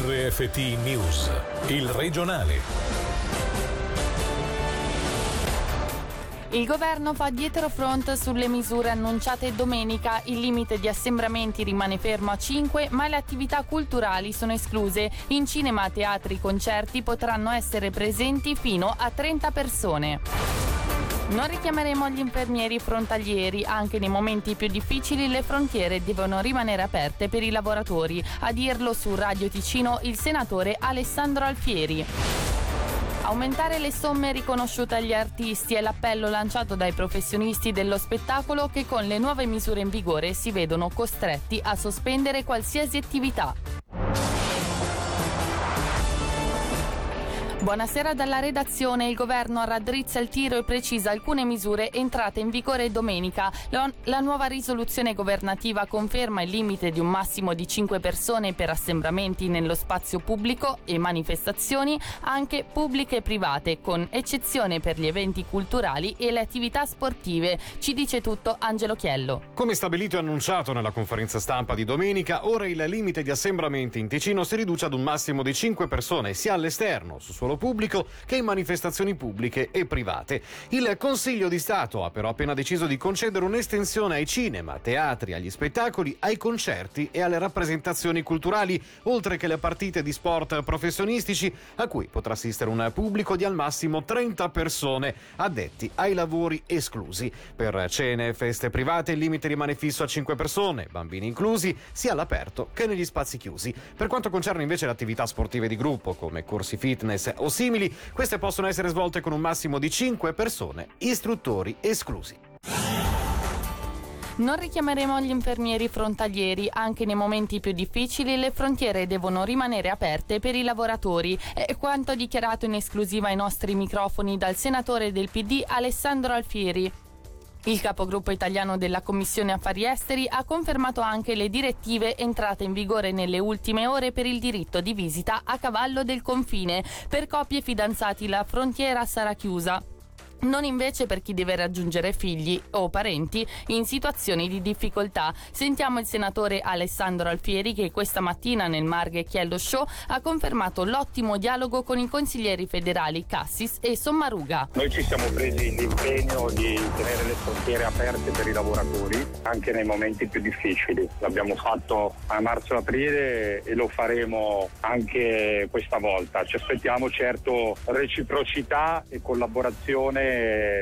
RFT News, il regionale. Il governo fa dietro front sulle misure annunciate domenica. Il limite di assembramenti rimane fermo a 5, ma le attività culturali sono escluse. In cinema, teatri, concerti potranno essere presenti fino a 30 persone. Non richiameremo gli infermieri frontalieri, anche nei momenti più difficili le frontiere devono rimanere aperte per i lavoratori. A dirlo su Radio Ticino il senatore Alessandro Alfieri. Aumentare le somme riconosciute agli artisti è l'appello lanciato dai professionisti dello spettacolo che con le nuove misure in vigore si vedono costretti a sospendere qualsiasi attività. Buonasera dalla redazione. Il governo raddrizza il tiro e precisa alcune misure entrate in vigore domenica. La nuova risoluzione governativa conferma il limite di un massimo di 5 persone per assembramenti nello spazio pubblico e manifestazioni anche pubbliche e private, con eccezione per gli eventi culturali e le attività sportive. Ci dice tutto Angelo Chiello. Come stabilito e annunciato nella conferenza stampa di domenica, ora il limite di assembramenti in Ticino si riduce ad un massimo di 5 persone, sia all'esterno, su suolo pubblico che in manifestazioni pubbliche e private. Il Consiglio di Stato ha però appena deciso di concedere un'estensione ai cinema, teatri, agli spettacoli, ai concerti e alle rappresentazioni culturali, oltre che le partite di sport professionistici, a cui potrà assistere un pubblico di al massimo 30 persone addetti ai lavori esclusi. Per cene e feste private il limite rimane fisso a 5 persone, bambini inclusi, sia all'aperto che negli spazi chiusi. Per quanto concerne invece le attività sportive di gruppo, come corsi fitness o simili, queste possono essere svolte con un massimo di 5 persone, istruttori esclusi. Non richiameremo gli infermieri frontalieri, anche nei momenti più difficili le frontiere devono rimanere aperte per i lavoratori. È quanto dichiarato in esclusiva ai nostri microfoni dal senatore del PD Alessandro Alfieri. Il capogruppo italiano della Commissione Affari Esteri ha confermato anche le direttive entrate in vigore nelle ultime ore per il diritto di visita a cavallo del confine. Per coppie fidanzati la frontiera sarà chiusa non invece per chi deve raggiungere figli o parenti in situazioni di difficoltà. Sentiamo il senatore Alessandro Alfieri che questa mattina nel Marghe Chiello Show ha confermato l'ottimo dialogo con i consiglieri federali Cassis e Sommaruga. Noi ci siamo presi l'impegno di tenere le frontiere aperte per i lavoratori anche nei momenti più difficili. L'abbiamo fatto a marzo-aprile e lo faremo anche questa volta. Ci aspettiamo certo reciprocità e collaborazione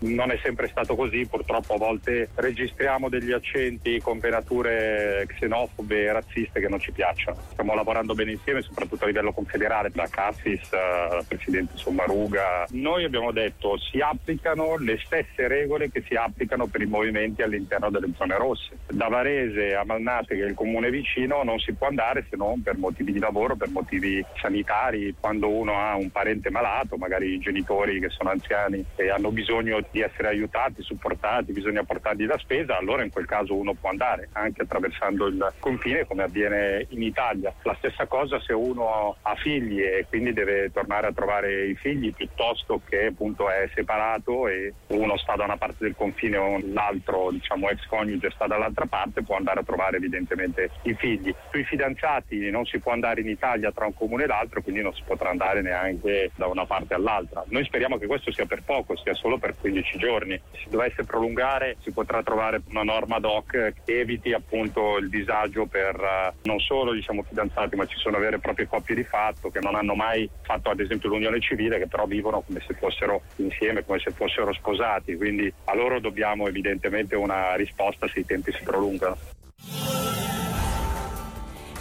non è sempre stato così, purtroppo a volte registriamo degli accenti con penature xenofobe e razziste che non ci piacciono. Stiamo lavorando bene insieme, soprattutto a livello confederale, da Cassis, uh, Presidente Sommaruga. Noi abbiamo detto si applicano le stesse regole che si applicano per i movimenti all'interno delle zone rosse. Da Varese a Malnate, che è il comune vicino, non si può andare se non per motivi di lavoro, per motivi sanitari, quando uno ha un parente malato, magari i genitori che sono anziani e hanno bisogno di essere aiutati, supportati, bisogna portargli la spesa, allora in quel caso uno può andare anche attraversando il confine come avviene in Italia. La stessa cosa se uno ha figli e quindi deve tornare a trovare i figli piuttosto che appunto è separato e uno sta da una parte del confine o l'altro diciamo ex coniuge sta dall'altra parte può andare a trovare evidentemente i figli. Sui fidanzati non si può andare in Italia tra un comune e l'altro quindi non si potrà andare neanche da una parte all'altra. Noi speriamo che questo sia per poco, sia solo per 15 giorni. Se dovesse prolungare si potrà trovare una norma ad hoc che eviti appunto il disagio per uh, non solo diciamo, fidanzati ma ci sono vere e proprie coppie di fatto che non hanno mai fatto ad esempio l'unione civile che però vivono come se fossero insieme, come se fossero sposati. Quindi a loro dobbiamo evidentemente una risposta se i tempi si prolungano.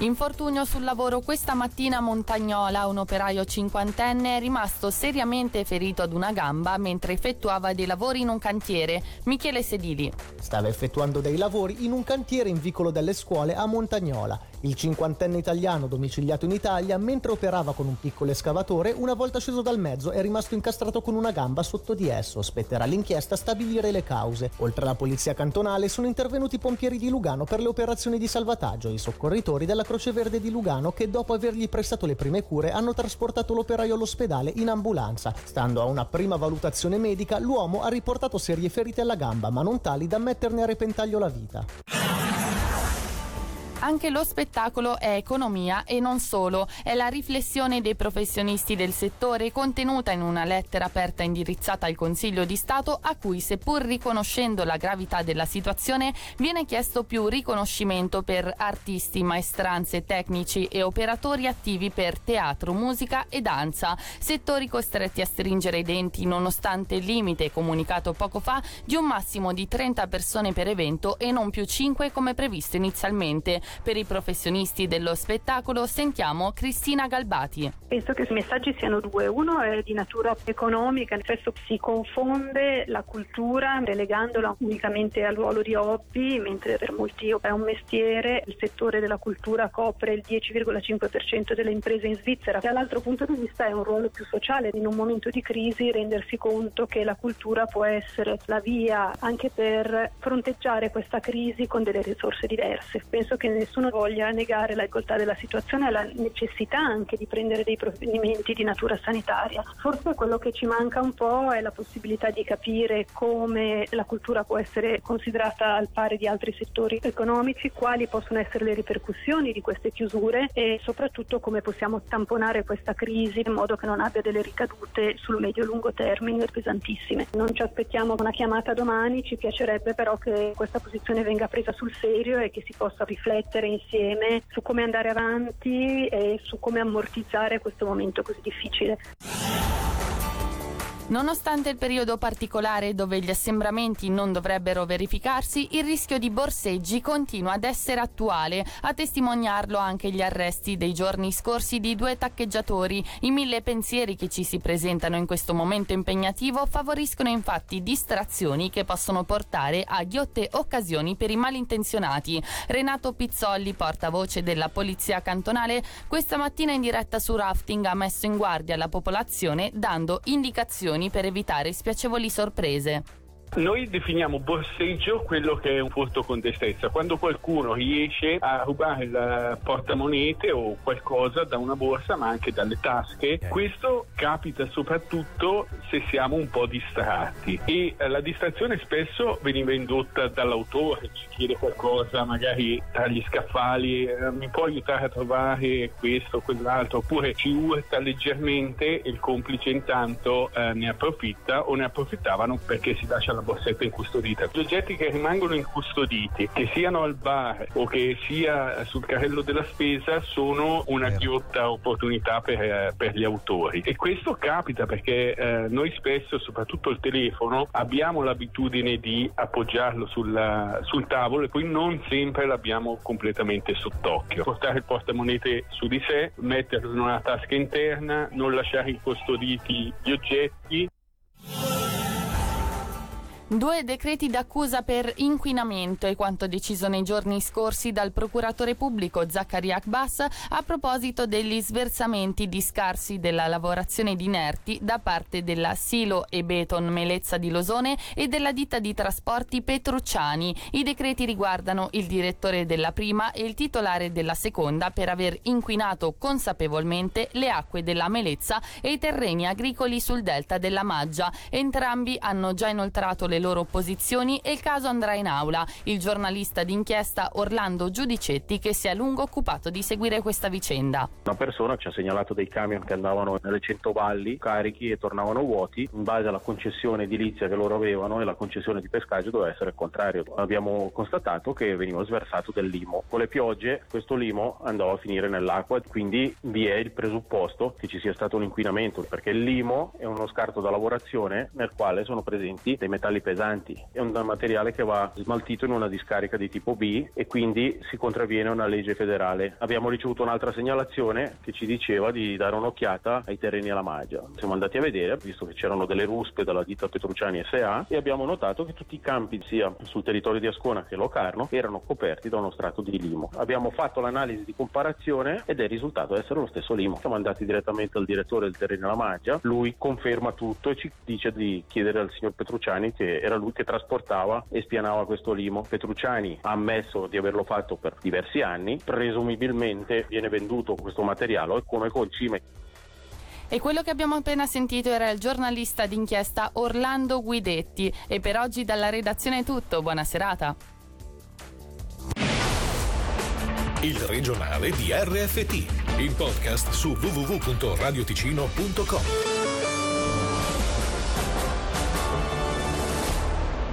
Infortunio sul lavoro questa mattina a Montagnola, un operaio cinquantenne è rimasto seriamente ferito ad una gamba mentre effettuava dei lavori in un cantiere. Michele Sedili. Stava effettuando dei lavori in un cantiere in vicolo delle scuole a Montagnola. Il cinquantenne italiano domiciliato in Italia, mentre operava con un piccolo escavatore, una volta sceso dal mezzo è rimasto incastrato con una gamba sotto di esso. Spetterà l'inchiesta stabilire le cause. Oltre alla polizia cantonale sono intervenuti i pompieri di Lugano per le operazioni di salvataggio e i soccorritori della Croce Verde di Lugano che dopo avergli prestato le prime cure hanno trasportato l'operaio all'ospedale in ambulanza. Stando a una prima valutazione medica, l'uomo ha riportato serie ferite alla gamba, ma non tali da metterne a repentaglio la vita. Anche lo spettacolo è economia e non solo, è la riflessione dei professionisti del settore contenuta in una lettera aperta indirizzata al Consiglio di Stato a cui, seppur riconoscendo la gravità della situazione, viene chiesto più riconoscimento per artisti, maestranze, tecnici e operatori attivi per teatro, musica e danza, settori costretti a stringere i denti nonostante il limite comunicato poco fa di un massimo di 30 persone per evento e non più 5 come previsto inizialmente. Per i professionisti dello spettacolo sentiamo Cristina Galbati. Penso che i messaggi siano due. Uno è di natura economica, spesso si confonde la cultura relegandola unicamente al ruolo di hobby, mentre per molti è un mestiere. Il settore della cultura copre il 10,5% delle imprese in Svizzera. Dall'altro punto di vista è un ruolo più sociale. In un momento di crisi rendersi conto che la cultura può essere la via anche per fronteggiare questa crisi con delle risorse diverse. Penso che nessuno voglia negare la difficoltà della situazione e la necessità anche di prendere dei provvedimenti di natura sanitaria. Forse quello che ci manca un po' è la possibilità di capire come la cultura può essere considerata al pari di altri settori economici, quali possono essere le ripercussioni di queste chiusure e soprattutto come possiamo tamponare questa crisi in modo che non abbia delle ricadute sul medio-lungo termine pesantissime. Non ci aspettiamo una chiamata domani, ci piacerebbe però che questa posizione venga presa sul serio e che si possa riflettere insieme su come andare avanti e su come ammortizzare questo momento così difficile. Nonostante il periodo particolare dove gli assembramenti non dovrebbero verificarsi, il rischio di borseggi continua ad essere attuale, a testimoniarlo anche gli arresti dei giorni scorsi di due taccheggiatori. I mille pensieri che ci si presentano in questo momento impegnativo favoriscono infatti distrazioni che possono portare a ghiotte occasioni per i malintenzionati. Renato Pizzolli, portavoce della Polizia Cantonale, questa mattina in diretta su Rafting ha messo in guardia la popolazione dando indicazioni per evitare spiacevoli sorprese. Noi definiamo borseggio quello che è un furto con destrezza, quando qualcuno riesce a rubare il portamonete o qualcosa da una borsa ma anche dalle tasche. Questo capita soprattutto se siamo un po' distratti. E la distrazione spesso veniva indotta dall'autore, ci chiede qualcosa magari tra gli scaffali, eh, mi può aiutare a trovare questo o quell'altro, oppure ci urta leggermente e il complice intanto eh, ne approfitta o ne approfittavano perché si lascia la una borsetta incustodita. Gli oggetti che rimangono incustoditi, che siano al bar o che sia sul carrello della spesa, sono una ghiotta opportunità per, eh, per gli autori. E questo capita perché eh, noi spesso, soprattutto il telefono, abbiamo l'abitudine di appoggiarlo sulla, sul tavolo e poi non sempre l'abbiamo completamente sott'occhio. Portare il portamonete su di sé, metterlo in una tasca interna, non lasciare incustoditi gli oggetti Due decreti d'accusa per inquinamento è quanto deciso nei giorni scorsi dal procuratore pubblico Zaccaria Akbas a proposito degli sversamenti di scarsi della lavorazione di inerti da parte della Silo e Beton Melezza di Losone e della ditta di trasporti Petrucciani. I decreti riguardano il direttore della prima e il titolare della seconda per aver inquinato consapevolmente le acque della Melezza e i terreni agricoli sul delta della Maggia. Entrambi hanno già inoltrato le loro posizioni e il caso andrà in aula. Il giornalista d'inchiesta Orlando Giudicetti che si è a lungo occupato di seguire questa vicenda. Una persona ci ha segnalato dei camion che andavano nelle cento valli carichi e tornavano vuoti in base alla concessione edilizia che loro avevano e la concessione di pescaggio doveva essere il contrario. Abbiamo constatato che veniva sversato del limo. Con le piogge questo limo andava a finire nell'acqua, quindi vi è il presupposto che ci sia stato un inquinamento perché il limo è uno scarto da lavorazione nel quale sono presenti dei metalli pesanti pesanti. È un materiale che va smaltito in una discarica di tipo B e quindi si contravviene a una legge federale. Abbiamo ricevuto un'altra segnalazione che ci diceva di dare un'occhiata ai terreni alla Maggia. Siamo andati a vedere, visto che c'erano delle ruspe dalla ditta Petrucciani SA e abbiamo notato che tutti i campi, sia sul territorio di Ascona che Locarno, erano coperti da uno strato di limo. Abbiamo fatto l'analisi di comparazione ed è risultato essere lo stesso limo. Siamo andati direttamente al direttore del terreno alla Maggia, lui conferma tutto e ci dice di chiedere al signor Petrucciani che era lui che trasportava e spianava questo limo. Petrucciani ha ammesso di averlo fatto per diversi anni, presumibilmente viene venduto questo materiale come concime. E quello che abbiamo appena sentito era il giornalista d'inchiesta Orlando Guidetti. E per oggi dalla redazione è tutto, buona serata. il regionale di RFT, il podcast su www.radioticino.com.